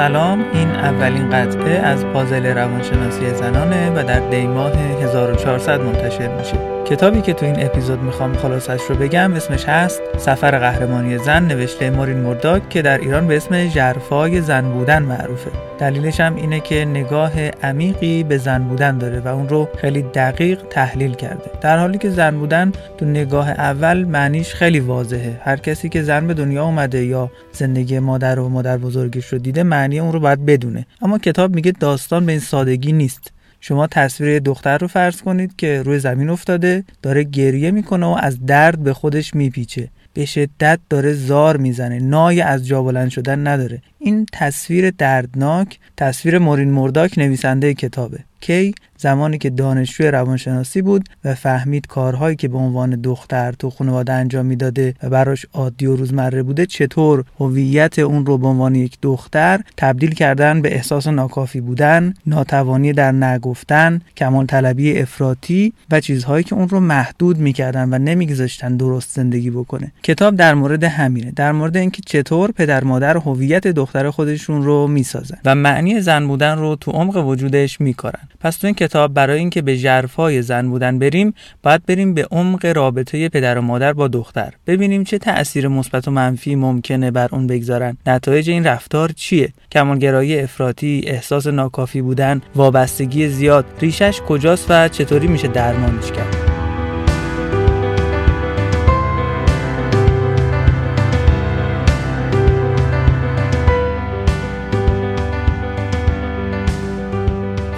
سلام. این اولین قطعه از پازل روانشناسی زنانه و در دیماه 1400 منتشر میشه. کتابی که تو این اپیزود می‌خوام خلاصش رو بگم اسمش هست سفر قهرمانی زن نوشته مورین مرداک که در ایران به اسم جرفای زن بودن معروفه. دلیلش هم اینه که نگاه عمیقی به زن بودن داره و اون رو خیلی دقیق تحلیل کرده. در حالی که زن بودن تو نگاه اول معنیش خیلی واضحه. هر کسی که زن به دنیا اومده یا زندگی مادر و مادر بزرگش رو دیده معنی اون رو باید بدونه. اما کتاب میگه داستان به این سادگی نیست. شما تصویر دختر رو فرض کنید که روی زمین افتاده داره گریه می‌کنه و از درد به خودش میپیچه. به شدت داره زار می‌زنه. نای از جا بلند شدن نداره. این تصویر دردناک تصویر مورین مرداک نویسنده کتابه. کی؟ زمانی که دانشجوی روانشناسی بود و فهمید کارهایی که به عنوان دختر تو خانواده انجام می‌داده و براش عادی و روزمره بوده چطور هویت اون رو به عنوان یک دختر تبدیل کردن به احساس ناکافی بودن ناتوانی در نگفتن کمال طلبی افراطی و چیزهایی که اون رو محدود می‌کردن و نمیگذاشتن درست زندگی بکنه. کتاب در مورد همینه در مورد اینکه چطور پدر مادر هویت دختر خودشون رو می‌سازن و معنی زن بودن رو تو عمق وجودش میکارن. پس تو این کتاب برای اینکه به ژرفای زن بودن بریم باید بریم به عمق رابطه پدر و مادر با دختر. ببینیم چه تأثیر مثبت و منفی ممکنه بر اون بگذارن. نتایج این رفتار چیه؟ کمالگرایی افراطی احساس ناکافی بودن وابستگی زیاد. ریشش کجاست و چطوری میشه درمانش کرد؟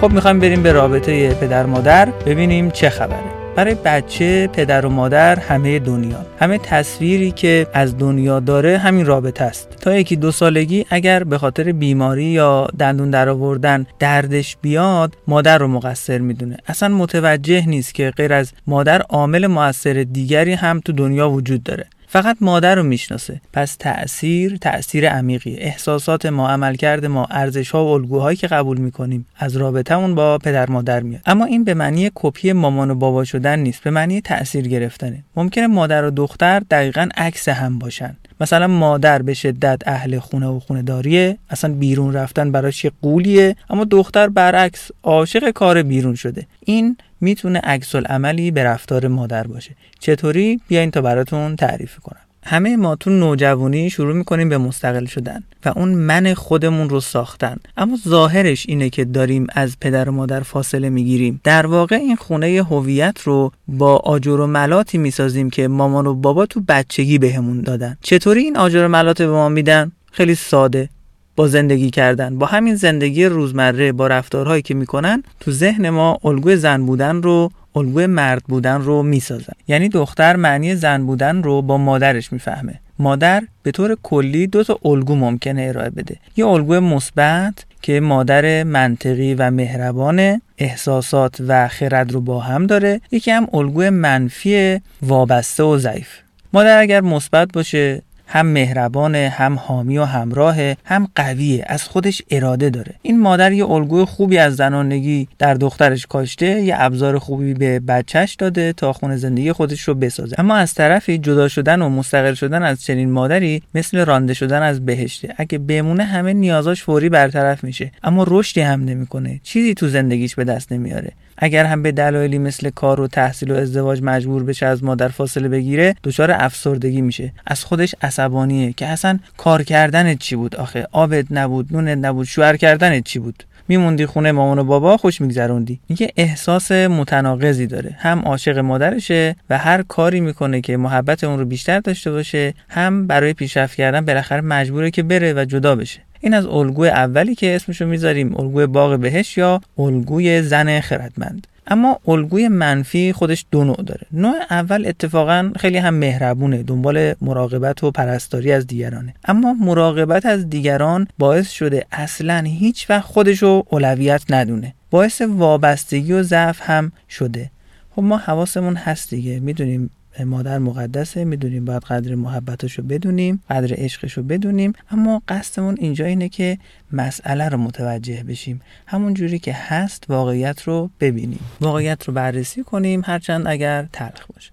خب می‌خوایم بریم به رابطه پدر مادر ببینیم چه خبره. برای بچه پدر و مادر همه دنیا. همه تصویری که از دنیا داره همین رابطه است. تا یکی دو سالگی اگر به خاطر بیماری یا دندون درآوردن دردش بیاد مادر رو مقصر می‌دونه. اصلا متوجه نیست که غیر از مادر عامل موثر دیگری هم تو دنیا وجود داره. فقط مادر رو می‌شناسه. پس تاثیر تاثیر عمیقی احساسات ما عملکرد ما ارزش ها و الگوهایی که قبول می‌کنیم از رابطمون با پدر مادر میاد. اما این به معنی کپی مامان و بابا شدن نیست. به معنی تاثیر گرفتنه. ممکنه مادر و دختر دقیقا عکس هم باشن. مثلا مادر به شدت اهل خونه و خونه داریه اصلا بیرون رفتن براش یه قولیه اما دختر برعکس عاشق کار بیرون شده. این می‌تونه عکس عملی به رفتار مادر باشه. چطوری؟ بیاین تا براتون تعریف کنم. همه ما تو نوجوانی شروع می‌کنیم به مستقل شدن و اون من خودمون رو ساختن. اما ظاهرش اینه که داریم از پدر و مادر فاصله می‌گیریم. در واقع این خونه هویت رو با آجر و ملاتی می‌سازیم که مامان و بابا تو بچگی بهمون دادن. چطوری این آجر و ملات به ما میدن؟ خیلی ساده. با زندگی کردن. با همین زندگی روزمره با رفتارهایی که می‌کنن تو ذهن ما الگوی زن بودن رو الگوی مرد بودن رو می‌سازن. یعنی دختر معنی زن بودن رو با مادرش می‌فهمه. مادر به طور کلی دو تا الگو ممکنه ارائه بده. یه الگوی مثبت که مادر منطقی و مهربان احساسات و خرد رو با هم داره. یکی هم الگوی منفی وابسته و ضعیف. مادر اگر مثبت باشه هم مهربانه هم حامی و همراهه هم قویه از خودش اراده داره. این مادر یه الگوی خوبی از زنانگی در دخترش کاشته یه ابزار خوبی به بچهش داده تا خونه زندگی خودش رو بسازه. اما از طرفی جدا شدن و مستقل شدن از چنین مادری مثل رانده شدن از بهشته. اگه بمونه همه نیازاش فوری برطرف میشه. اما رشدی هم نمی‌کنه. چیزی تو زندگیش به دست نمیاره. اگر هم به دلایلی مثل کار و تحصیل و ازدواج مجبور بشه از مادر فاصله بگیره دچار افسردگی میشه. از خودش عصبانیه که اصلا کار کردن چی بود آخه؟ آبت نبود نونت نبود شوهر کردن چی بود؟ میموندی خونه مامان و بابا خوش میگذروندی. میگه احساس متناقضی داره. هم عاشق مادرشه و هر کاری می‌کنه که محبت اون رو بیشتر داشته باشه هم برای پیشرفت کردن بالاخره مجبوره که بره و جدا بشه. این از الگوی اولی که اسمشو می‌ذاریم الگوی باغ بهش یا الگوی زن خردمند. اما الگوی منفی خودش دو نوع داره. نوع اول اتفاقا خیلی هم مهربونه دنبال مراقبت و پرستاری از دیگرانه. اما مراقبت از دیگران باعث شده اصلا هیچ وقت خودشو اولویت ندونه. باعث وابستگی و ضعف هم شده. خب ما حواسمون هست دیگه می‌دونیم مادر مقدسه می‌دونیم باید قدر محبتش رو بدونیم قدر عشقش رو بدونیم اما قصدمون اینجا اینه که مسئله رو متوجه بشیم. همون جوری که هست واقعیت رو ببینیم. واقعیت رو بررسی کنیم هرچند اگر تلخ باشه.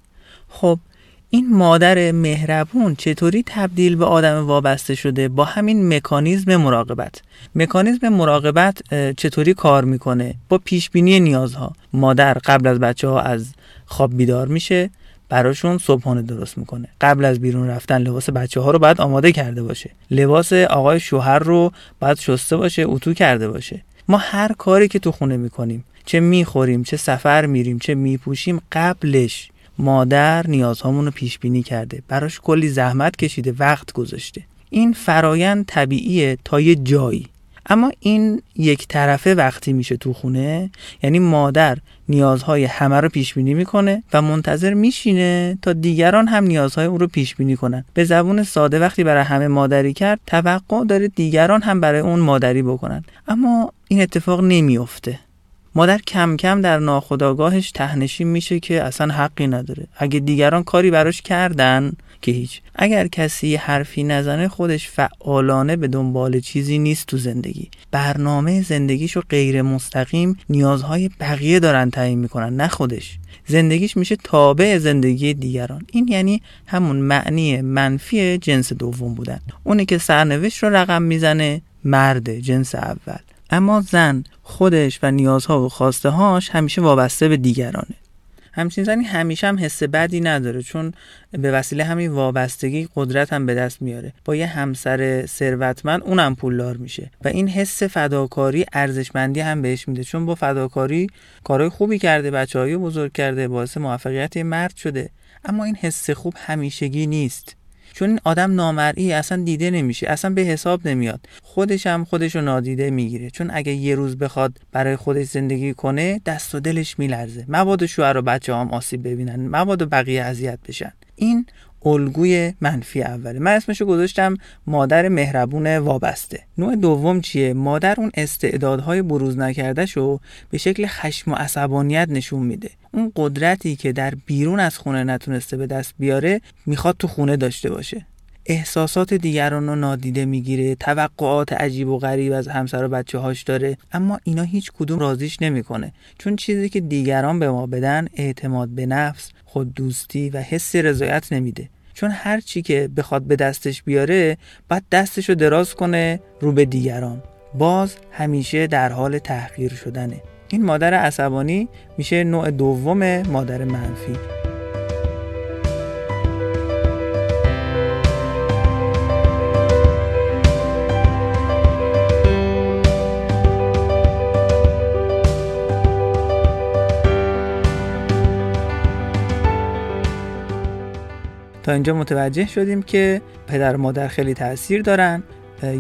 خب این مادر مهربون چطوری تبدیل به آدم وابسته شده؟ با همین مکانیزم مراقبت. مکانیزم مراقبت چطوری کار می‌کنه؟ با پیش بینی نیازها. مادر قبل از بچه ها از خواب بیدار میشه. براشون صبحانه درست می‌کنه. قبل از بیرون رفتن لباس بچه ها رو باید آماده کرده باشه. لباس آقای شوهر رو باید شسته باشه اتو کرده باشه. ما هر کاری که تو خونه می‌کنیم چه می‌خوریم چه سفر میریم چه میپوشیم قبلش مادر نیازهامون رو پیش بینی کرده. براش کلی زحمت کشیده وقت گذاشته. این فرایند طبیعیه تا یه جایی. اما این یک طرفه وقتی میشه تو خونه یعنی مادر نیازهای همه رو پیش بینی می‌کنه و منتظر میشینه تا دیگران هم نیازهای او رو پیش بینی کنن. به زبون ساده وقتی برای همه مادری کرد توقع داره دیگران هم برای اون مادری بکنن. اما این اتفاق نمیافته. مادر کم کم در ناخودآگاهش تهنشین میشه که اصلا حقی نداره. اگه دیگران کاری براش کردن که هیچ. اگر کسی حرفی نزنه خودش فعالانه به دنبال چیزی نیست تو زندگی. برنامه زندگیشو غیر مستقیم نیازهای بقیه دارن تعیین می‌کنن نه خودش. زندگیش میشه تابع زندگی دیگران. این یعنی همون معنی منفی جنس دوم بودن. اونی که سرنوشت رو رقم می‌زنه مرد جنس اول. اما زن خودش و نیازها و خواسته هاش همیشه وابسته به دیگرانه. همچنین زنی همیشه هم حس بدی نداره چون به وسیله همین وابستگی قدرت هم به دست میاره. با یه همسر ثروتمند اونم پولدار میشه و این حس فداکاری ارزشمندی هم بهش میده. چون با فداکاری کارهای خوبی کرده بچه‌های بزرگ کرده باعث موفقیت مرد شده. اما این حس خوب همیشگی نیست. چون این آدم نامرئی اصلا دیده نمیشه اصلا به حساب نمیاد. خودش هم خودش رو نادیده می‌گیره. چون اگه یه روز بخواد برای خودش زندگی کنه دست و دلش میلرزه. مبادا شوهر و بچه هم آسیب ببینن مبادا بقیه اذیت بشن. این الگوی منفی اوله. من اسمشو گذاشتم مادر مهربون وابسته. نوع دوم چیه؟ مادر اون استعدادهای بروز نکرده شو به شکل خشم و عصبانیت نشون میده. اون قدرتی که در بیرون از خونه نتونسته به دست بیاره می‌خواد تو خونه داشته باشه. احساسات دیگران رو نادیده می‌گیره توقعات عجیب و غریب از همسر و بچه هاش داره اما اینا هیچ کدوم رازیش نمی‌کنه. چون چیزی که دیگران به ما بدن اعتماد به نفس خود دوستی و حس رضایت نمیده. چون هر چی که بخواد به دستش بیاره باید دستش رو دراز کنه رو به دیگران. باز همیشه در حال تحقیر شدنه. این مادر عصبانی میشه نوع دوم مادر منفی. تا اینجا متوجه شدیم که پدر و مادر خیلی تاثیر دارن.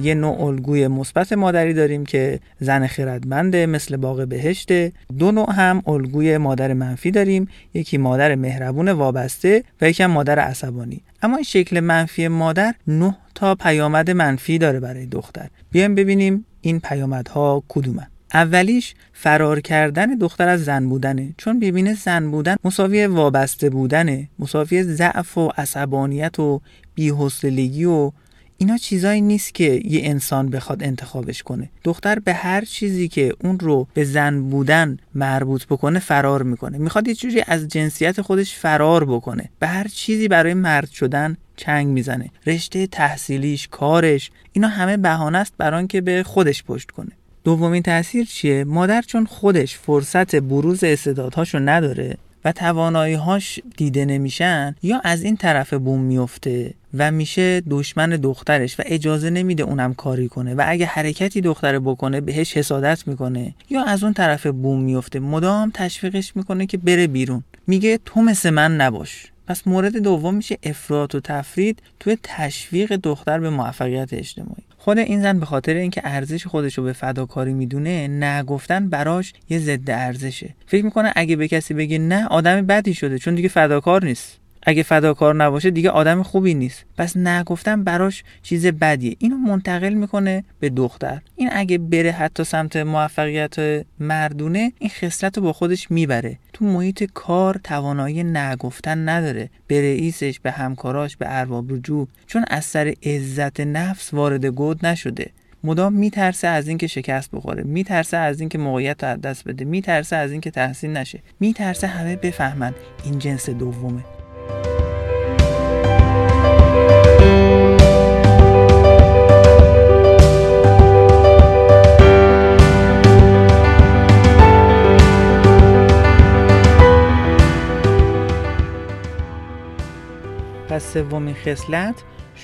یه نوع الگوی مثبت مادری داریم که زن خردمنده مثل باغ بهشته. دو نوع هم الگوی مادر منفی داریم. یکی مادر مهربون وابسته و یکی هم مادر عصبانی. اما این شکل منفی مادر نه تا پیامد منفی داره برای دختر. بیایم ببینیم این پیامدها کدومن. اولیش فرار کردن دختر از زن بودنه چون ببینه زن بودن مساوی وابسته بودنه مساوی ضعف و عصبانیت و بی‌حوصلگی و اینا چیزایی نیست که یه انسان بخواد انتخابش کنه. دختر به هر چیزی که اون رو به زن بودن مربوط بکنه فرار می‌کنه. می‌خواد یه جوری از جنسیت خودش فرار بکنه. به هر چیزی برای مرد شدن چنگ می‌زنه. رشته تحصیلیش کارش اینا همه بهانه است برای که به خودش پشت کنه. دومین تاثیر چیه؟ مادر چون خودش فرصت بروز استعدادهاشو نداره و تواناییهاش دیده نمیشن یا از این طرف بوم میفته و میشه دشمن دخترش و اجازه نمیده اونم کاری کنه و اگه حرکتی دختره بکنه بهش حسادت می‌کنه یا از اون طرف بوم میفته مدام تشویقش می‌کنه که بره بیرون. میگه تو مثل من نباش. پس مورد دوم میشه افراط و تفرید توی تشویق دختر به موفقیت اجتماعی. خود این زن به خاطر اینکه ارزش خودش رو به فداکاری می‌دونه نگفتن براش یه ضد ارزشه. فکر می‌کنه اگه به کسی بگه نه آدم بدی شده چون دیگه فداکار نیست. اگه فداکار نباشه دیگه آدم خوبی نیست. پس نگفتن براش چیز بدیه. اینو منتقل می‌کنه به دختر. این اگه بره حتی سمت موفقیت مردونه این خصلت رو با خودش می‌بره. تو محیط کار توانایی نگفتن نداره. به رئیسش به همکاراش به ارباب رجوع. چون از سر عزت نفس وارد گود نشده. مدام میترسه از اینکه شکست بخوره. میترسه از اینکه موقعیت از دست بده. میترسه از اینکه تحسین نشه. میترسه همه بفهمن این جنس دومه. سومین خصلت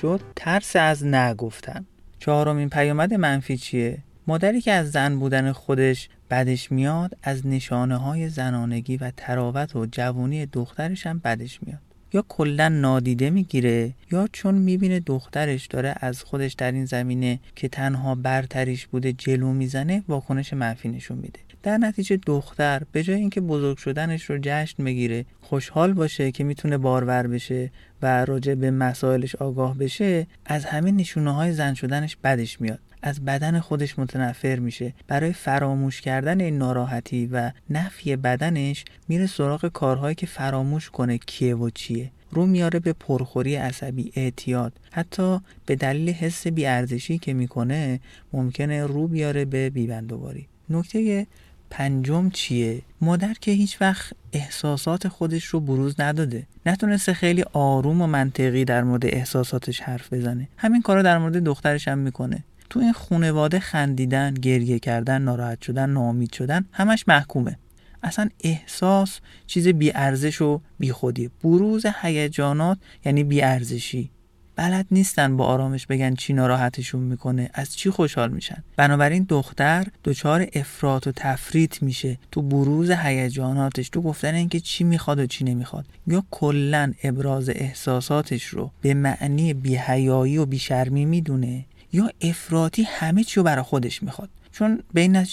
شد ترس از نگفتن. چهارمین پیامد منفی چیه؟ مادری که از زن بودن خودش بدش میاد از نشانه های زنانگی و تراوت و جوانی دخترش هم بدش میاد. یا کلا نادیده می‌گیره یا چون می‌بینه دخترش داره از خودش در این زمینه که تنها برتریش بوده جلو می‌زنه واکنش منفی نشون میده. در نتیجه دختر به جای اینکه بزرگ شدنش رو جشن بگیره خوشحال باشه که می‌تونه بارور بشه و راجع به مسائلش آگاه بشه از همین نشونه های زن شدنش بدش میاد. از بدن خودش متنفر میشه. برای فراموش کردن این ناراحتی و نفی بدنش میره سراغ کارهایی که فراموش کنه کیه و چیه. رو میاره به پرخوری عصبی اعتیاد. حتی به دلیل حس بیارزشی که می‌کنه ممکنه رو بیاره به بیبندوباری. نکته پنجم چیه؟ مادر که هیچ وقت احساسات خودش رو بروز نداده. نتونسته خیلی آروم و منطقی در مورد احساساتش حرف بزنه. همین کارا در مورد دخترش هم می‌کنه. تو این خونواده خندیدن گریه کردن ناراحت شدن ناامید شدن همش محکومه. اصلا احساس چیز بیارزش و بیخودیه بروز هیجانات یعنی بیارزشی. بلد نیستن با آرامش بگن چی ناراحتشون می‌کنه از چی خوشحال میشن. بنابراین دختر دچار افراط و تفریط میشه. تو بروز هیجاناتش تو گفتن اینکه چی می‌خواد و چی نمی‌خواد. یا کلا ابراز احساساتش رو به معنی بیهیایی و بیشرمی می‌دونه یا افراطی همه چی رو برای خودش می‌خواد. چون به این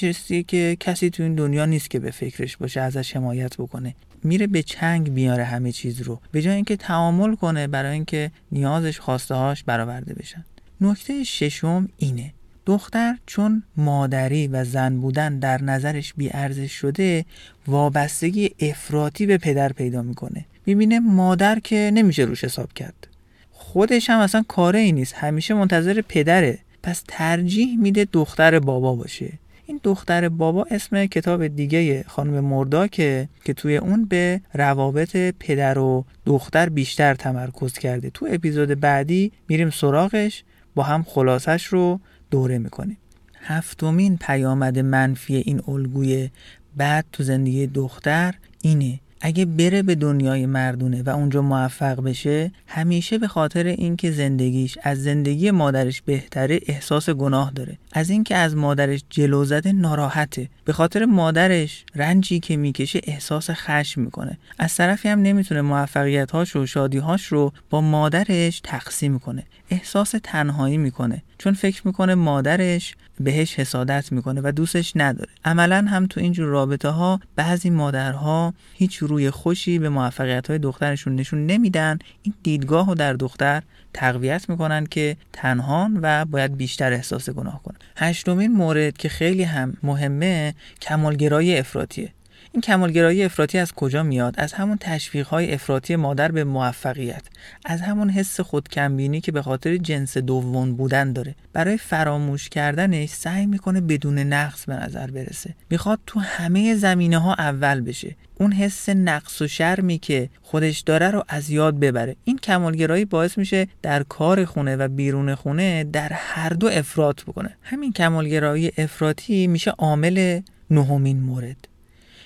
که کسی تو این دنیا نیست که به فکرش باشه ازش حمایت بکنه. میره به چنگ بیاره همه چیز رو به جای اینکه تعامل کنه برای اینکه نیازش خواسته هاش برآورده بشن. نکته ششم اینه دختر چون مادری و زن بودن در نظرش بیارزش شده وابستگی افراطی به پدر پیدا می‌کنه. می‌بینه مادر که نمیشه روش حساب کرد. خودش هم اصلا کاره ای نیست همیشه منتظر پدره. پس ترجیح میده دختر بابا باشه. این دختر بابا اسم کتاب دیگه خانم مرداکه که توی اون به روابط پدر و دختر بیشتر تمرکز کرده. تو اپیزود بعدی میریم سراغش با هم خلاصش رو دوره می‌کنیم. هفتمین پیامد منفی این الگوی بعد تو زندگی دختر اینه اگه بره به دنیای مردونه و اونجا موفق بشه همیشه به خاطر اینکه زندگیش از زندگی مادرش بهتره احساس گناه داره. از اینکه از مادرش جلو زده ناراحته. به خاطر مادرش رنجی که می‌کشه احساس خشم می‌کنه. از طرفی هم نمی‌تونه موفقیتهاش و شادیهاش رو با مادرش تقسیم کنه. احساس تنهایی می‌کنه. چون فکر می‌کنه مادرش بهش حسادت می‌کنه و دوستش نداره. عملا هم تو اینجور رابطه ها بعضی مادرها هیچ روی خوشی به موفقیت های دخترشون نشون نمیدن این دیدگاه رو در دختر تقویت می‌کنن که تنهان و باید بیشتر احساس گناه کنن. هشتمین مورد که خیلی هم مهمه کمالگرایی افراطیه. این کمالگرایی افراطی از کجا میاد؟ از همون تشویق های افراطی مادر به موفقیت. از همون حس خودکمبینی که به خاطر جنس دوم بودن داره. برای فراموش کردنش سعی می‌کنه بدون نقص به نظر برسه. می‌خواد تو همه زمینه ها اول بشه. اون حس نقص و شرمی که خودش داره رو از یاد ببره. این کمالگرایی باعث میشه در کار خونه و بیرون خونه در هر دو افراط بکنه. همین کمالگرایی افراطی میشه عامل نهمین مورد.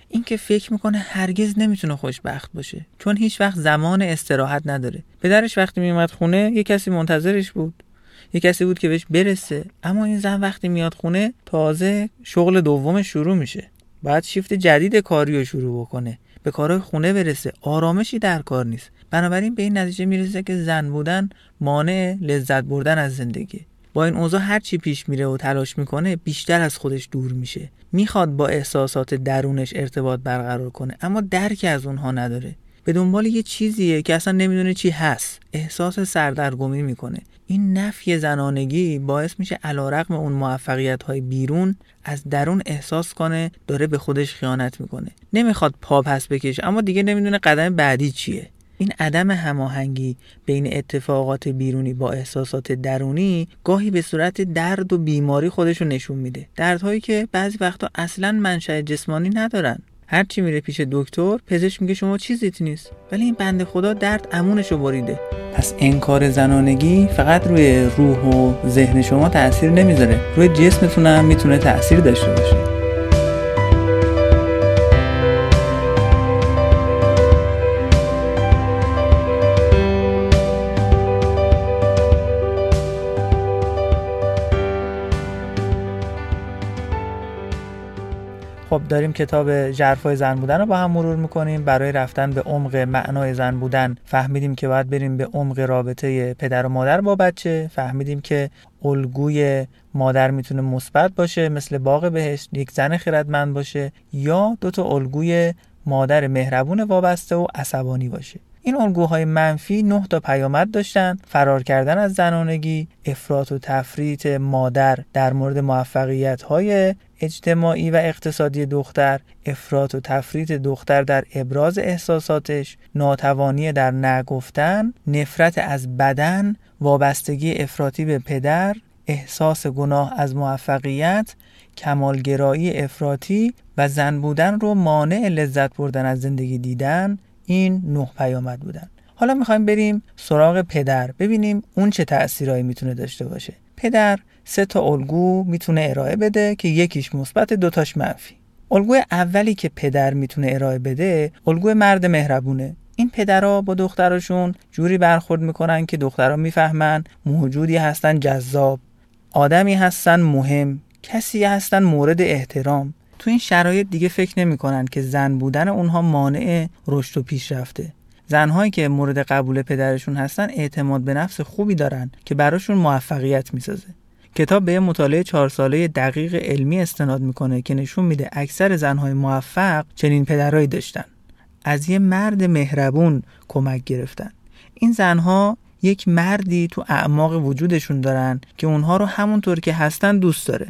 اینکه فکر می‌کنه هرگز نمی‌تونه خوشبخت باشه چون هیچ وقت زمان استراحت نداره. پدرش وقتی میومد خونه یه کسی منتظرش بود. یه کسی بود که بهش برسه. اما این زن وقتی میاد خونه تازه شغل دوم شروع میشه. باید شیفت جدید کاری رو شروع بکنه. به کارهای خونه برسه. آرامشی در کار نیست. بنابراین به این نتیجه می‌رسه که زن بودن مانع لذت بردن از زندگی. با این اوضاع هر چی پیش میره و تلاش می‌کنه بیشتر از خودش دور میشه. می‌خواد با احساسات درونش ارتباط برقرار کنه اما درک از اونها نداره. به دنبال یه چیزیه که اصلا نمی‌دونه چی هست. احساس سردرگمی می‌کنه. این نفی زنانگی باعث میشه علیرغم اون موفقیت های بیرون از درون احساس کنه داره به خودش خیانت می‌کنه. نمی‌خواد پا پس بکشه اما دیگه نمی‌دونه قدم بعدی چیه. این عدم هماهنگی بین اتفاقات بیرونی با احساسات درونی گاهی به صورت درد و بیماری خودش رو نشون میده. دردهایی که بعضی وقتا اصلا منشأ جسمانی ندارن. هرچی میره پیش دکتر پزشک میگه شما چیزیت نیست. ولی این بنده خدا درد امونش رو بریده. پس انکار زنانگی فقط روی روح و ذهن شما تاثیر نمی‌ذاره. روی جسمتون هم می‌تونه تاثیر داشته باشه. خب داریم کتاب ژرفای زن بودن رو با هم مرور می‌کنیم. برای رفتن به عمق معنای زن بودن فهمیدیم که باید بریم به عمق رابطه پدر و مادر با بچه. فهمیدیم که الگوی مادر می‌تونه مثبت باشه مثل باغ بهشت یک زن خردمند باشه یا دو تا الگوی مادر مهربون وابسته و عصبانی باشه. این الگوهای منفی نه تا پیامد داشتن. فرار کردن از زنانگی افراط و تفریط مادر در مورد موفقیت های اجتماعی و اقتصادی دختر افراط و تفریط دختر در ابراز احساساتش ناتوانی در نگفتن نفرت از بدن وابستگی افراطی به پدر احساس گناه از موفقیت کمالگرایی افراطی و زن بودن رو مانع لذت بردن از زندگی دیدن این نه پیامد بودن. حالا می‌خوایم بریم سراغ پدر ببینیم اون چه تأثیرایی می‌تونه داشته باشه. پدر سه تا الگو می‌تونه ارائه بده که یکیش مثبت دوتاش منفی. الگوی اولی که پدر می‌تونه ارائه بده الگوی مرد مهربونه. این پدرها با دختراشون جوری برخورد می‌کنن که دخترها می‌فهمن موجودی هستن جذاب. آدمی هستن مهم. کسی هستن مورد احترام. تو این شرایط دیگه فکر نمی‌کنن که زن بودن اونها مانع رشد و پیشرفته. زنهایی که مورد قبول پدرشون هستن اعتماد به نفس خوبی دارن که براشون موفقیت می‌سازه. کتاب به مطالعه چهار ساله دقیق علمی استناد می‌کنه که نشون میده اکثر زنهای موفق چنین پدرهایی داشتن. از یه مرد مهربون کمک گرفتن. این زنها یک مردی تو اعماق وجودشون دارن که اونها رو همونطور که هستن دوست داره.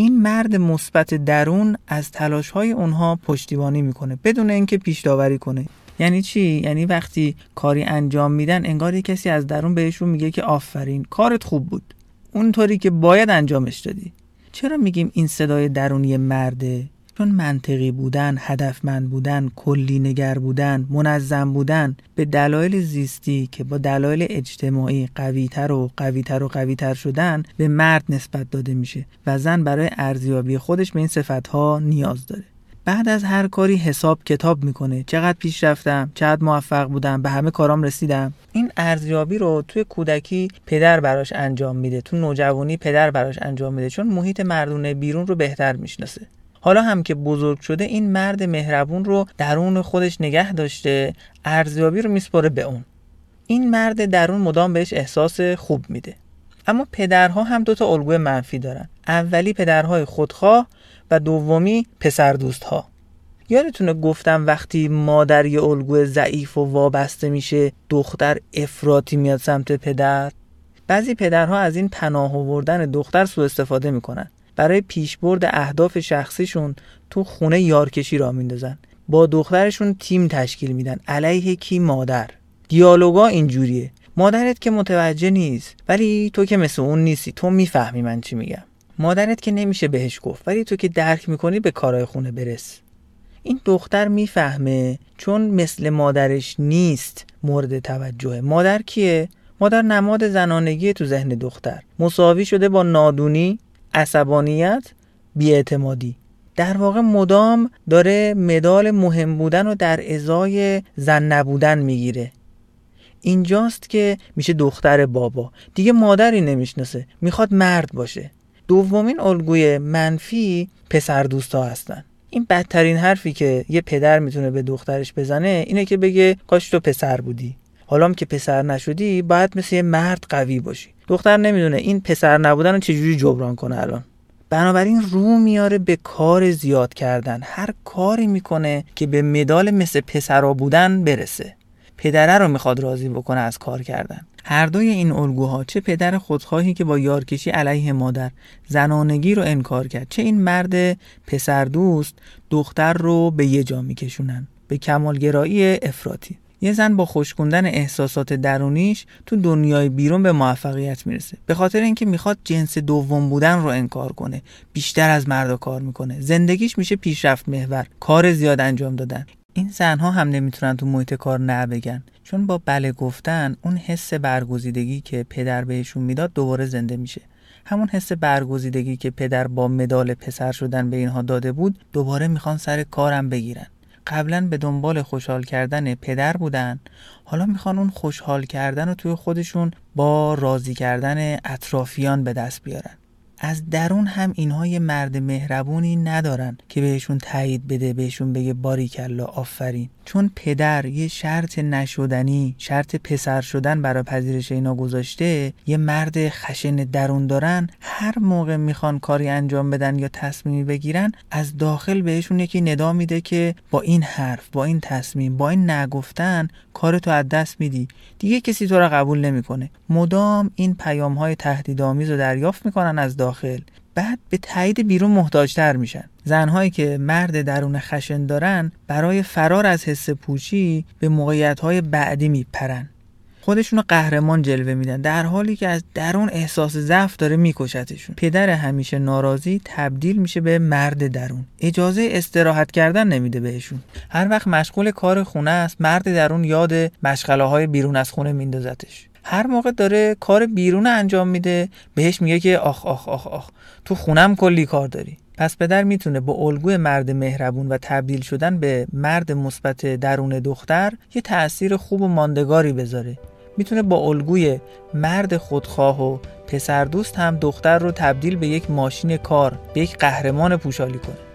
این مرد مثبت درون از تلاش های اونها پشتیبانی می‌کنه بدون اینکه پیش داوری کنه. یعنی چی؟ یعنی وقتی کاری انجام میدن انگار کسی از درون بهشون میگه که آفرین کارت خوب بود. اونطوری که باید انجامش دادی. چرا میگیم این صدای درونی مرده؟ چون منطقی بودن، هدفمند بودن، کلی نگر بودن، منظم بودن به دلایل زیستی که با دلایل اجتماعی قویتر و قویتر و قویتر شدن به مرد نسبت داده میشه و زن برای ارزیابی خودش به این صفتها نیاز داره. بعد از هر کاری حساب کتاب می‌کنه. چقدر پیش رفتم چقدر موفق بودم به همه کارام رسیدم. این ارزیابی رو توی کودکی پدر براش انجام میده تو نوجوانی پدر براش انجام میده چون محیط مردونه بیرون رو بهتر می‌شناسه. حالا هم که بزرگ شده این مرد مهربون رو درون خودش نگه داشته ارزیابی رو میسپره به اون. این مرد درون مدام بهش احساس خوب میده. اما پدرها هم دوتا الگوی منفی دارن. اولی پدرهای خودخواه و دومی پسر دوست ها یادتونه گفتم وقتی مادر یه الگوی ضعیف و وابسته میشه دختر افراطی میاد سمت پدر؟ بعضی پدرها از این پناه آوردن دختر سوء استفاده می‌کنن. برای پیشبرد اهداف شخصیشون تو خونه یارکشی را میندازن. با دخترشون تیم تشکیل میدن. علیه کی مادر؟ دیالوگا اینجوریه. مادرت که متوجه نیست ولی تو که مثل اون نیستی. تو می‌فهمی من چی میگم. مادرت که نمیشه بهش گفت ولی تو که درک می‌کنی به کارهای خونه برس. این دختر می‌فهمه چون مثل مادرش نیست مورد توجهه. مادر کیه؟ مادر نماد زنانگی تو ذهن دختر. مساوی شده با نادونی عصبانیت بیاعتمادی. در واقع مدام داره مدال مهم بودن و در ازای زن نبودن می‌گیره. اینجاست که میشه دختر بابا. دیگه مادری نمی‌شناسه. می‌خواد مرد باشه. دومین الگوی منفی پسر دوستا هستن. این بدترین حرفی که یه پدر می‌تونه به دخترش بزنه اینه که بگه کاش تو پسر بودی. حالا که پسر نشدی باید مثل یه مرد قوی باشی. دختر نمی‌دونه این پسر نبودن رو چجوری جبران کنه الان. بنابراین رو میاره به کار زیاد کردن. هر کاری می‌کنه که به مدال مثل پسرا بودن برسه. پدره رو می‌خواد راضی بکنه از کار کردن. هر دوی این الگوها چه پدر خودخواهی که با یارکشی علیه مادر زنانگی رو انکار کرد چه این مرد پسر دوست دختر رو به یه جا میکشونن. به کمالگرایی افراطی. یه زن با خوشکوندن احساسات درونیش تو دنیای بیرون به موفقیت می‌رسه. به خاطر اینکه می‌خواد جنس دوم بودن رو انکار کنه. بیشتر از مردا کار می‌کنه. زندگیش میشه پیشرفت محور. کار زیاد انجام دادن. این زنها هم نمی‌تونن تو محیط کار نه بگن. چون با بله گفتن اون حس برگزیدگی که پدر بهشون می‌داد دوباره زنده میشه. همون حس برگزیدگی که پدر با مدال پسر شدن به اینها داده بود دوباره می‌خوان سر کارم بگیرن. قبلا به دنبال خوشحال کردن پدر بودن. حالا می‌خوان اون خوشحال کردن رو توی خودشون با راضی کردن اطرافیان به دست بیارن. از درون هم اینها یه مرد مهربونی ندارن که بهشون تایید بده بهشون بگه باریکلا آفرین. چون پدر یه شرط نشدنی شرط پسر شدن برای پذیرش اینا گذاشته یه مرد خشن درون دارن هر موقع می‌خوان کاری انجام بدن یا تصمیمی بگیرن از داخل بهشون یکی ندا میده که با این حرف با این تصمیم با این نگفتن کارتو از دست میدی. دیگه کسی تو را قبول نمی‌کنه. مدام این پیام های تهدیدآمیز رو دریافت می‌کنن از داخل. بعد به تایید بیرون محتاجتر میشن. زنهایی که مرد درون خشن دارن برای فرار از حس پوچی به موقعیت های بعدی میپرن. خودشونو قهرمان جلوه میدن در حالی که از درون احساس ضعف داره میکشتشون. پدر همیشه ناراضی تبدیل میشه به مرد درون. اجازه استراحت کردن نمیده بهشون. هر وقت مشغول کار خونه است مرد درون یاد مشغله های بیرون از خونه میندازتش. هر موقع داره کار بیرون انجام میده بهش میگه که آخ آخ آخ آخ تو خونم کلی کار داری. پس پدر می‌تونه با الگوی مرد مهربون و تبدیل شدن به مرد مثبت درون دختر یه تأثیر خوب و ماندگاری بذاره. می‌تونه با الگوی مرد خودخواه و پسر دوست هم دختر رو تبدیل به یک ماشین کار به یک قهرمان پوشالی کنه.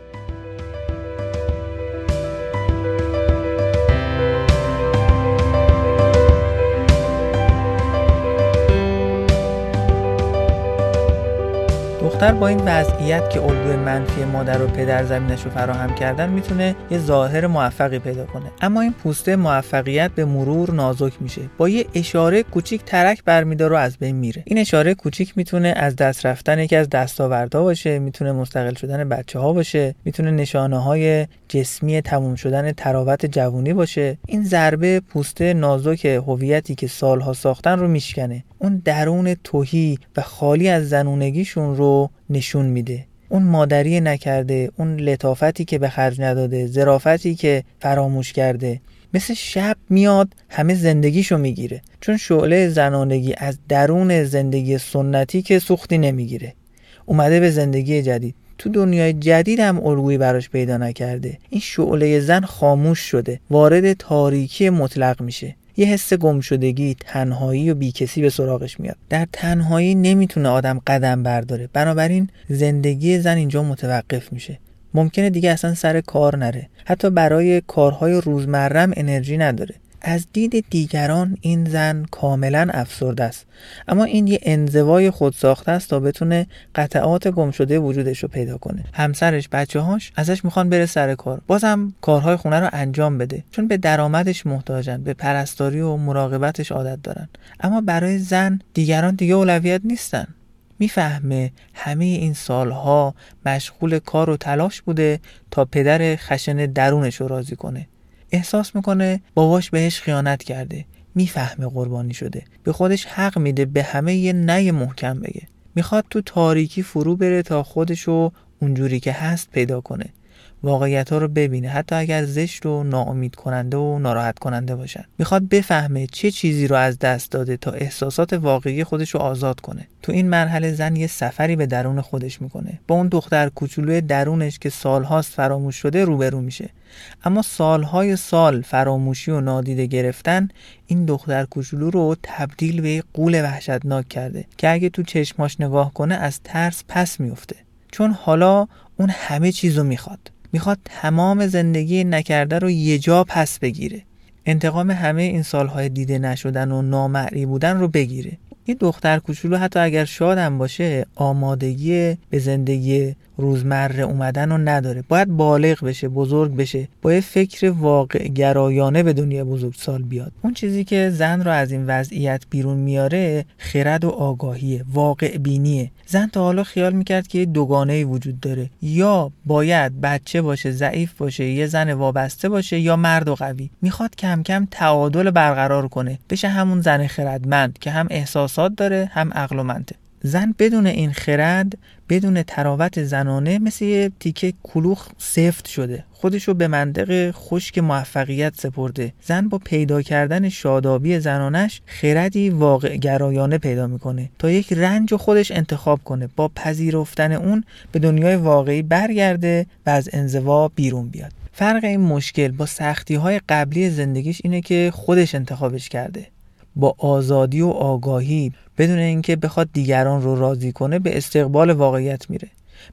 دختر با این وضعیت که الگوی منفی مادر و پدر زمینش رو فراهم کردن می‌تونه یه ظاهر موفقی پیدا کنه. اما این پوسته موفقیت به مرور نازک میشه. با یه اشاره کوچیک ترک برمیداره و از بین میره. این اشاره کوچیک می‌تونه از دست رفتن یکی از دستاوردها باشه می‌تونه مستقل شدن بچه ها باشه می‌تونه نشانه های جسمی تموم شدن تراوت جوونی باشه. این ضربه پوسته نازک هویتی که سالها ساختن رو میشکنه. اون درون توهی و خالی از زنونگیشون رو نشون میده. اون مادری نکرده اون لطافتی که به خرج نداده ظرافتی که فراموش کرده. مثل شب میاد همه زندگیشو می‌گیره. چون شعله زنانگی از درون زندگی سنتی که سوختی نمی‌گیره. اومده به زندگی جدید. تو دنیای جدید هم الگویی براش پیدا نکرده. این شعله زن خاموش شده. وارد تاریکی مطلق میشه. یه حس گمشدگی تنهایی و بیکسی به سراغش میاد. در تنهایی نمی‌تونه آدم قدم برداره. بنابراین زندگی زن اینجا متوقف میشه. ممکنه دیگه اصلا سر کار نره. حتی برای کارهای روزمرم انرژی نداره. از دید دیگران این زن کاملا افسرده است. اما این یه انزوای خودساخته است تا بتونه قطعات گم شده وجودش رو پیدا کنه. همسرش بچه هاش ازش می‌خوان بره سر کار. بازم کارهای خونه رو انجام بده. چون به درآمدش محتاجن به پرستاری و مراقبتش عادت دارن. اما برای زن دیگران دیگه اولویت نیستن. می‌فهمه همه این سالها مشغول کار و تلاش بوده تا پدر خشن درونش رو راضی کنه. احساس می‌کنه باباش بهش خیانت کرده می‌فهمه قربانی شده. به خودش حق میده به همه یه نه محکم بگه. می‌خواد تو تاریکی فرو بره تا خودشو اونجوری که هست پیدا کنه. واقعیت ها رو ببینه. حتی اگر زشت و ناامید کننده و ناراحت کننده باشن. می‌خواد بفهمه چه چیزی رو از دست داده تا احساسات واقعی خودش رو آزاد کنه. تو این مرحله زن یه سفری به درون خودش می‌کنه. با اون دختر کوچولوی درونش که سالهاست فراموش شده روبرو میشه. اما سالهای سال فراموشی و نادیده گرفتن این دختر کوچولو رو تبدیل به قول وحشتناک کرده که اگه تو چشماش نگاه کنه از ترس پس میفته چون حالا اون همه چیزو می‌خواد. می‌خواد تمام زندگی نکرده رو یه جا پس بگیره. انتقام همه این سالهای دیده نشدن و نامعری بودن رو بگیره. این دختر کوچولو حتی اگر شادم باشه آمادگی به زندگی روزمره اومدن رو نداره. باید بالغ بشه بزرگ بشه با یه فکر واقع گرایانه به دنیا بزرگسال بیاد. اون چیزی که زن رو از این وضعیت بیرون میاره خرد و آگاهیه واقع بینیه زن تا حالا خیال می‌کرد که یه دوگانه وجود داره. یا باید بچه باشه ضعیف باشه یه زن وابسته باشه یا مرد و قوی. می‌خواد کم کم تعادل برقرار کنه. بشه همون زن خردمند که هم احساسات داره هم عقل و منطق. زن بدون این خرد بدون تراوت زنانه مثل یه تیکه کلوخ سفت شده. خودشو به منطق خشک موفقیت سپرده. زن با پیدا کردن شادابی زنانش خردی واقع گرایانه پیدا می‌کنه. تا یک رنج خودش انتخاب کنه. با پذیرفتن اون به دنیای واقعی برگرده و از انزوا بیرون بیاد. فرق این مشکل با سختی های قبلی زندگیش اینه که خودش انتخابش کرده. با آزادی و آگاهی بدون اینکه بخواد دیگران رو راضی کنه به استقبال واقعیت میره.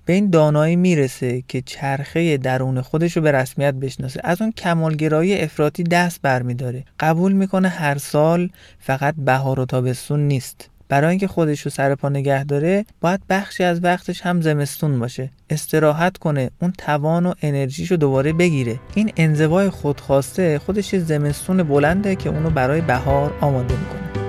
به این دانایی می‌رسه که چرخه درون خودش رو به رسمیت بشناسه. از اون کمالگرایی افراطی دست برمیداره. قبول می‌کنه هر سال فقط بهار و تابستون نیست. برای اینکه خودش رو سر پا نگه داره باید بخشی از وقتش هم زمستون باشه. استراحت کنه اون توان و انرژیشو دوباره بگیره. این انزوای خودخواسته خودش زمستون بلنده که اونو برای بهار آماده می‌کنه.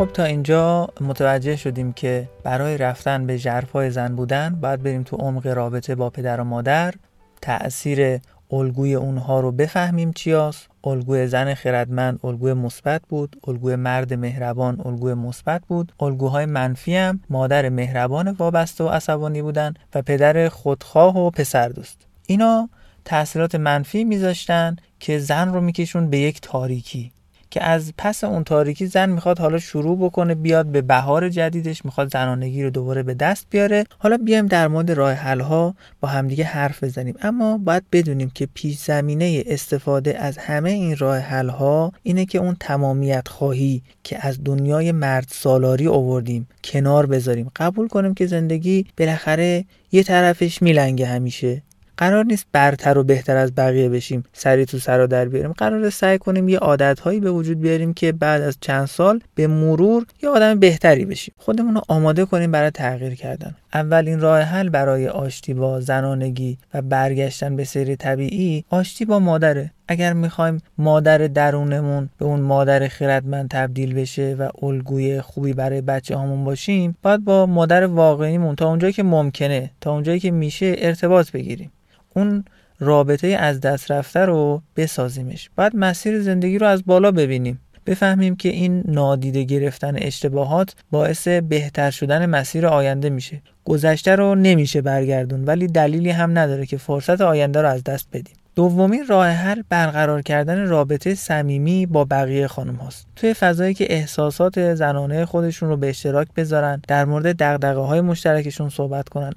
خب تا اینجا متوجه شدیم که برای رفتن به ژرفای زن بودن باید بریم تو عمق رابطه با پدر و مادر. تأثیر الگوی اونها رو بفهمیم چیاست الگوی زن خردمند الگوی مثبت بود. الگوی مرد مهربان الگوی مثبت بود. الگوهای منفی هم مادر مهربان وابسته و عصبانی بودن و پدر خودخواه و پسر دوست. اینا تاثیرات منفی میذاشتن که زن رو میکشون به یک تاریکی. که از پس اون تاریکی زن می‌خواد حالا شروع بکنه بیاد به بهار جدیدش می‌خواد زنانگی رو دوباره به دست بیاره. حالا بیایم در مورد راه حل ها با همدیگه حرف بزنیم. اما باید بدونیم که پیش زمینه استفاده از همه این راه حل ها اینه که اون تمامیت خواهی که از دنیای مرد سالاری آوردیم کنار بذاریم. قبول کنیم که زندگی بالاخره یه طرفش میلنگه همیشه. قرار نیست برتر و بهتر از بقیه بشیم سری تو سرا در بیاریم. قرار سعی کنیم یه عادت هایی به وجود بیاریم که بعد از چند سال به مرور یه آدم بهتری بشیم. خودمون رو آماده کنیم برای تغییر کردن. اولین راه حل برای آشتی با زنانگی و برگشتن به سری طبیعی آشتی با مادره. اگر می‌خوایم مادر درونمون به اون مادر خیرتمند تبدیل بشه و الگوی خوبی برای بچه هامون باشیم باید با مادر واقعیمون تا اونجایی که ممکنه تا اونجایی که میشه ارتباط بگیریم. اون رابطه از دست رفته رو بسازیمش. باید مسیر زندگی رو از بالا ببینیم. بفهمیم که این نادیده گرفتن اشتباهات باعث بهتر شدن مسیر آینده میشه. گذشته رو نمیشه برگردون ولی دلیلی هم نداره که فرصت آینده رو از دست بدیم. دومین راه حل برقرار کردن رابطه صمیمی با بقیه خانم هاست. توی فضایی که احساسات زنانه خودشون رو به اشتراک بذارن در مورد دقدقه های مشترکشون صحبت کنن.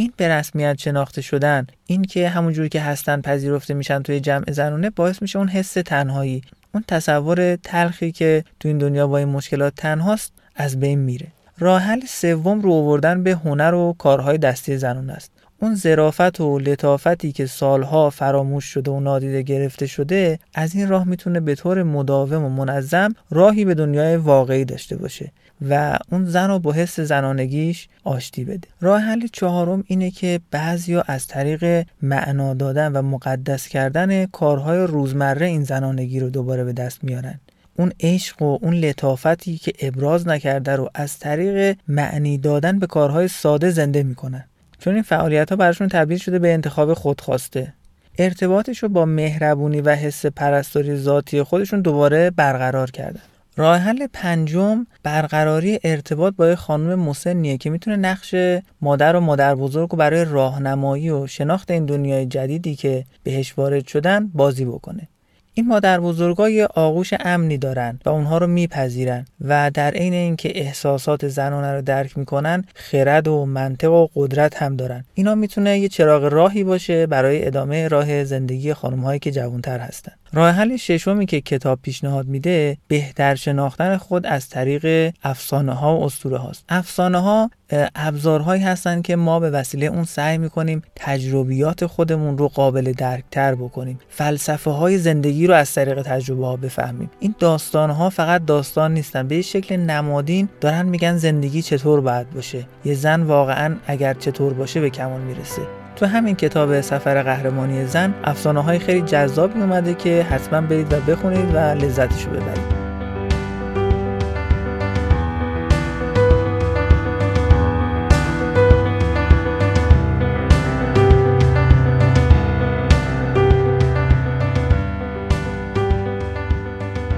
این به رسمیت شناخته شدن این که همونجوری که هستن پذیرفته میشن توی جمع زنانه باعث میشه اون حس تنهایی اون تصور تلخی که تو این دنیا با این مشکلات تنهاست از بین میره. راه حل سوم رو آوردن به هنر و کارهای دستی زنان است. اون ظرافت و لطافتی که سالها فراموش شده و نادیده گرفته شده از این راه می‌تونه به طور مداوم و منظم راهی به دنیای واقعی داشته باشه. و اون زن رو با حس زنانگیش آشتی بده. راه حل چهارم اینه که بعضیا از طریق معنا دادن و مقدس کردن کارهای روزمره این زنانگی رو دوباره به دست میارن. اون عشق و اون لطافتی که ابراز نکرده رو از طریق معنی دادن به کارهای ساده زنده می‌کنن. چون این فعالیت ها براشون تبدیل شده به انتخاب خودخواسته. ارتباطش رو با مهربونی و حس پرستاری ذاتی خودشون دوباره برقرار کردن. راه حل پنجم برقراری ارتباط با خانم مسنیه که می‌تونه نقش مادر و مادر بزرگ و برای راهنمایی و شناخت این دنیای جدیدی که بهش وارد شدن بازی بکنه. این مادر بزرگا یه آغوش امنی دارن و اونها رو میپذیرن و در عین اینکه احساسات زنانه رو درک می‌کنن خرد و منطق و قدرت هم دارن. اینا می‌تونه یه چراغ راهی باشه برای ادامه راه زندگی خانم هایی که جوانتر هستن. راه حل ششمی که کتاب پیشنهاد میده بهتر شناختن خود از طریق افسانه ها و اسطوره هاست افسانه ها ابزارهایی هستند که ما به وسیله اون سعی می‌کنیم تجربیات خودمون رو قابل درکتر بکنیم. فلسفه های زندگی رو از طریق تجربه ها بفهمیم. این داستان ها فقط داستان نیستن. به شکل نمادین دارن میگن زندگی چطور باید باشه. یه زن واقعا اگر چطور باشه به کمال می‌رسه. تو همین کتاب سفر قهرمانی زن افسانه های خیلی جذابی اومده که حتما برید و بخونید و لذتشو ببرید.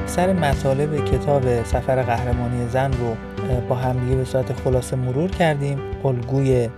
سر مطالب کتاب سفر قهرمانی زن رو با همدیگه به صورت خلاصه مرور کردیم. الگوی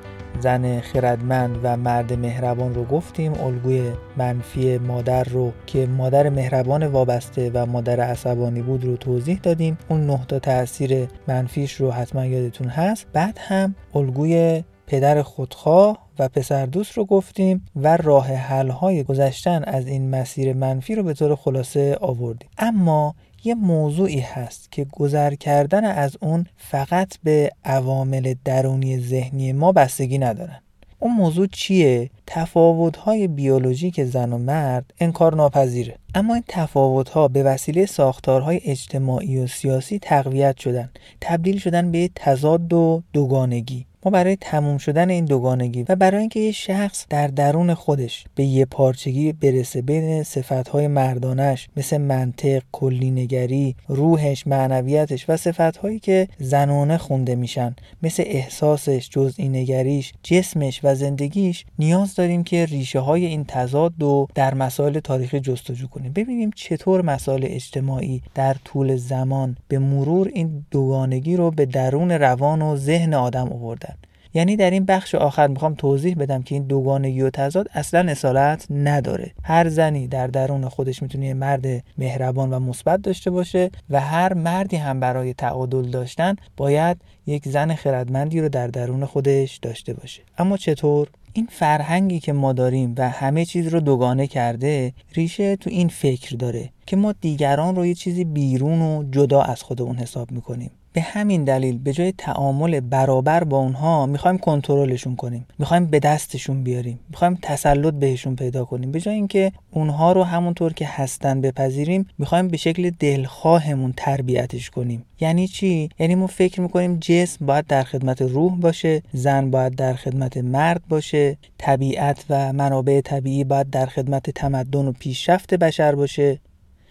زن خردمند و مرد مهربان رو گفتیم. الگوی منفی مادر رو که مادر مهربان وابسته و مادر عصبانی بود رو توضیح دادیم. اون نه تا تاثیر منفیش رو حتما یادتون هست. بعد هم الگوی پدر خودخواه و پسر دوست رو گفتیم و راه حل های گذشتن از این مسیر منفی رو به طور خلاصه آوردیم. اما یه موضوعی هست که گذر کردن از اون فقط به عوامل درونی ذهنی ما بستگی ندارن. اون موضوع چیه؟ تفاوت‌های بیولوژیک زن و مرد انکار ناپذیره. اما این تفاوت‌ها به وسیله ساختارهای اجتماعی و سیاسی تقویت شدن. تبدیل شدن به تضاد و دوگانگی. ما برای تموم شدن این دوگانگی و برای اینکه یه شخص در درون خودش به یه پارچگی برسه بین صفتهای مردانش مثل منطق، کلینگری، روحش، معنویتش و صفتهایی که زنانه خونده میشن مثل احساسش، جزئی نگریش، جسمش و زندگیش نیاز داریم که ریشه های این تضاد رو در مسائل تاریخی جستجو کنیم. ببینیم چطور مسائل اجتماعی در طول زمان به مرور این دوگانگی رو به درون روان و ذهن آدم آوردن یعنی در این بخش آخر می‌خوام توضیح بدم که این دوگانگی و تضاد اصلا اصالت نداره. هر زنی در درون خودش می‌تونه مرد مهربان و مثبت داشته باشه و هر مردی هم برای تعادل داشتن باید یک زن خردمندی رو در درون خودش داشته باشه. اما چطور؟ این فرهنگی که ما داریم و همه چیز رو دوگانه کرده ریشه تو این فکر داره که ما دیگران رو یه چیزی بیرون و جدا از خودمون حساب می‌کنیم. به همین دلیل به جای تعامل برابر با اونها می‌خوایم کنترلشون کنیم. می‌خوایم به دستشون بیاریم. می‌خوایم تسلط بهشون پیدا کنیم. به جای اینکه اونها رو همونطور که هستن بپذیریم می‌خوایم به شکل دلخواهمون تربیتش کنیم. یعنی چی؟ یعنی ما فکر می‌کنیم جسم باید در خدمت روح باشه زن باید در خدمت مرد باشه طبیعت و منابع طبیعی باید در خدمت تمدن و پیشرفت بشر باشه.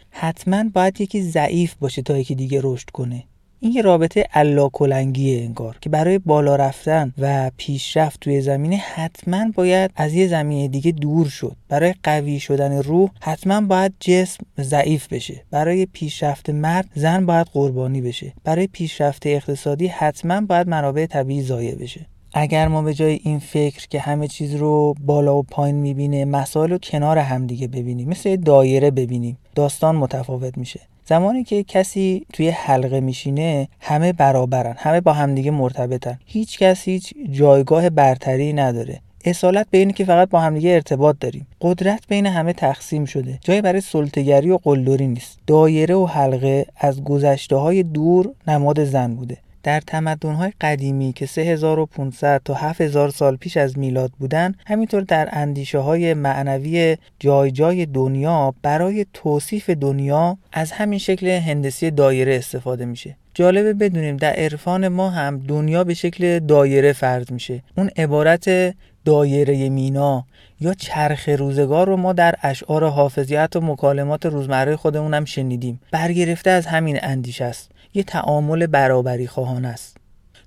حتما باید یکی ضعیف باشه تا یکی دیگه رشد کنه. این یه رابطه الا کلنگیه انگار که برای بالا رفتن و پیشرفت توی زمینه حتما باید از یه زمینه دیگه دور شد. برای قوی شدن روح حتما باید جسم ضعیف بشه. برای پیشرفت مرد زن باید قربانی بشه. برای پیشرفت اقتصادی حتما باید منابع طبیعی ضایع بشه. اگر ما به جای این فکر که همه چیز رو بالا و پایین می‌بینه مسائل رو کنار همدیگه ببینیم. مثل دایره ببینیم. داستان متفاوت میشه. زمانی که کسی توی حلقه میشینه همه برابرن همه با همدیگه مرتبطن. هیچ کس هیچ جایگاه برتری نداره. اصالت به اینه که فقط با همدیگه ارتباط داریم. قدرت بین همه تقسیم شده. جایی برای سلطگری و قلدری نیست. دایره و حلقه از گذشته های دور نماد زن بوده. در تمدن‌های قدیمی که 3500 تا 7000 سال پیش از میلاد بودن همینطور در اندیشه های معنوی جای جای دنیا برای توصیف دنیا از همین شکل هندسی دایره استفاده میشه. جالبه بدونیم در عرفان ما هم دنیا به شکل دایره فرض میشه. اون عبارت دایره مینا یا چرخ روزگار رو ما در اشعار حافظیت و مکالمات روزمره خودمون هم شنیدیم. برگرفته از همین اندیشه است. یه تعامل برابری خواهان است.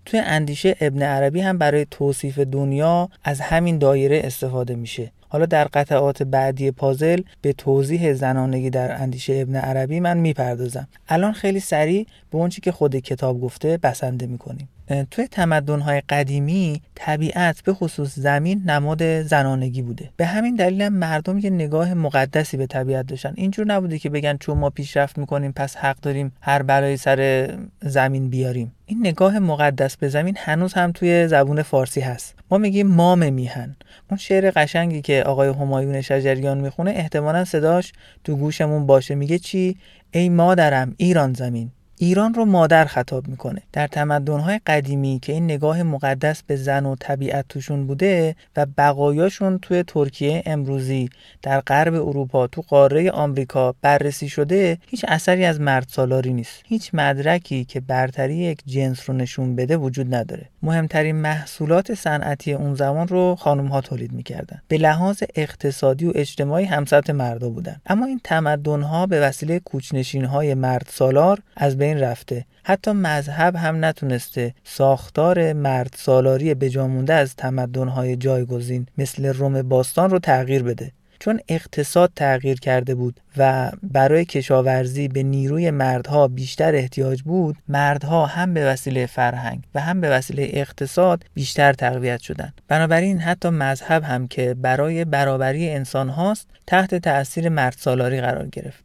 توی اندیشه ابن عربی هم برای توصیف دنیا از همین دایره استفاده میشه. حالا در قطعات بعدی پازل به توضیح زنانگی در اندیشه ابن عربی من می‌پردازم. الان خیلی سریع به اونچه که خود کتاب گفته بسنده می‌کنیم. توی تمدن‌های قدیمی طبیعت به خصوص زمین نماد زنانگی بوده. به همین دلیل مردم یه نگاه مقدسی به طبیعت داشتن. اینجور نبوده که بگن چون ما پیشرفت می‌کنیم پس حق داریم هر بلایی سر زمین بیاریم. این نگاه مقدس به زمین هنوز هم توی زبون فارسی هست. ما میگیم مام میهن. اون شعر قشنگی که آقای همایون شجریان می‌خونه احتمالا صداش تو گوشمون باشه. میگه چی؟ ای مادرم ایران زمین. ایران رو مادر خطاب می‌کنه. در تمدنهای قدیمی که این نگاه مقدس به زن و طبیعت توشون بوده و بقایاشون توی ترکیه امروزی در غرب اروپا تو قاره آمریکا بررسی شده هیچ اثری از مرد سالاری نیست. هیچ مدرکی که برتری یک جنس رو نشون بده وجود نداره. مهمترین محصولات صنعتی اون زمان رو خانم ها تولید می‌کردن. به لحاظ اقتصادی و اجتماعی همسط مردا بودن. اما این تمدن ها به وسیله کوچنشین های مرد سالار از بین رفته. حتی مذهب هم نتونسته ساختار مرد سالاری بجامونده از تمدنهای جایگزین مثل روم باستان رو تغییر بده. چون اقتصاد تغییر کرده بود و برای کشاورزی به نیروی مردها بیشتر احتیاج بود مردها هم به وسیله فرهنگ و هم به وسیله اقتصاد بیشتر تقویت شدند بنابراین حتی مذهب هم که برای برابری انسان هاست تحت تأثیر مرد سالاری قرار گرفت.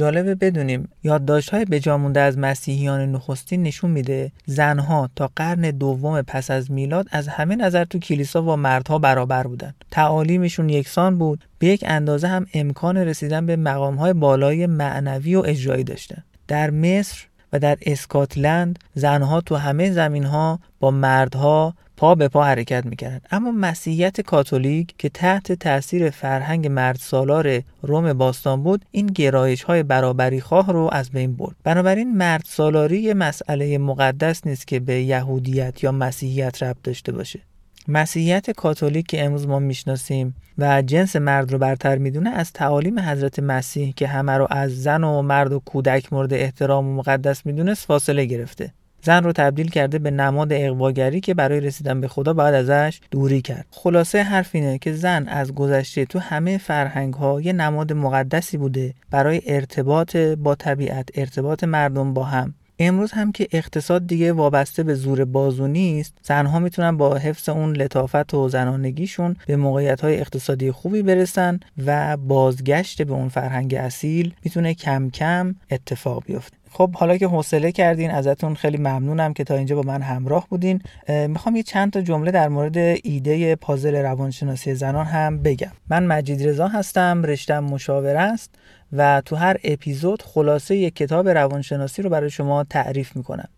جالبه بدونیم یادداشت‌های بجامونده از مسیحیان نخستین نشون میده زنها تا قرن دوم پس از میلاد از همه نظر تو کلیسا با مردها برابر بودن. تعالیمشون یکسان بود به یک اندازه هم امکان رسیدن به مقامهای بالای معنوی و اجرایی داشتن. در مصر و در اسکاتلند زنها تو همه زمینها با مردها پا به پا حرکت می‌کردند. اما مسیحیت کاتولیک که تحت تاثیر فرهنگ مرد سالار روم باستان بود این گرایش های برابری خواه رو از بین برد. بنابراین مرد سالاری مسئله مقدس نیست که به یهودیت یا مسیحیت ربط داشته باشه. مسیحیت کاتولیک که امروز ما می‌شناسیم و جنس مرد رو برتر می‌دونه از تعالیم حضرت مسیح که همه رو از زن و مرد و کودک مورد احترام و مقدس می‌دونست فاصله گرفته. زن رو تبدیل کرده به نماد اقواگری که برای رسیدن به خدا باید ازش دوری کرد. خلاصه حرف اینه که زن از گذشته تو همه فرهنگ ها یه نماد مقدسی بوده برای ارتباط با طبیعت ارتباط مردم با هم. امروز هم که اقتصاد دیگه وابسته به زور بازو نیست زنها می‌تونن با حفظ اون لطافت و زنانگیشون به موقعیت های اقتصادی خوبی برسن و بازگشت به اون فرهنگ اصیل می‌تونه کم کم اتفاق بیفته. خب حالا که حوصله کردین ازتون خیلی ممنونم که تا اینجا با من همراه بودین. می‌خوام یه چند تا جمله در مورد ایده پازل روانشناسی زنان هم بگم. من مجید رضا هستم رشتم مشاور است. و تو هر اپیزود خلاصه یک کتاب روانشناسی رو برای شما تعریف می‌کنم.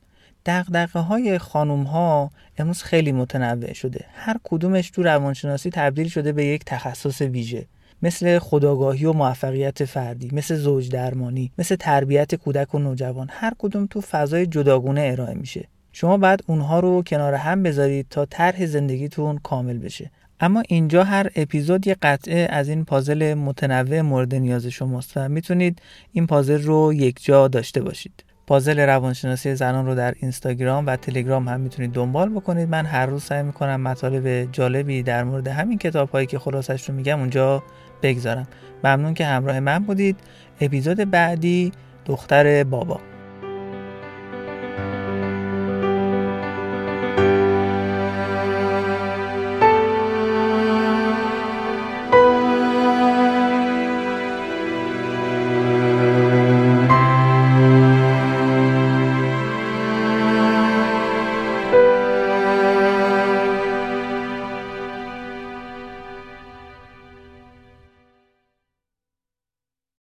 دقدقه های خانوم ها امروز خیلی متنوع شده. هر کدومش تو روانشناسی تبدیل شده به یک تخصص ویژه. مثل خداگاهی و موفقیت فردی مثل زوج درمانی مثل تربیت کودک و نوجوان. هر کدوم تو فضای جداگونه ارائه میشه. شما بعد اونها رو کنار هم بذارید تا طرح زندگیتون کامل بشه. اما اینجا هر اپیزود یه قطعه از این پازل متنوع مورد نیاز شماست و می‌تونید این پازل رو یک جا داشته باشید. پازل روانشناسی زنان رو در اینستاگرام و تلگرام هم می‌تونید دنبال بکنید. من هر روز سعی می‌کنم مطالب جالبی در مورد همین کتاب هایی که خلاصش رو میگم اونجا بگذارم. ممنون که همراه من بودید. اپیزود بعدی دختر بابا.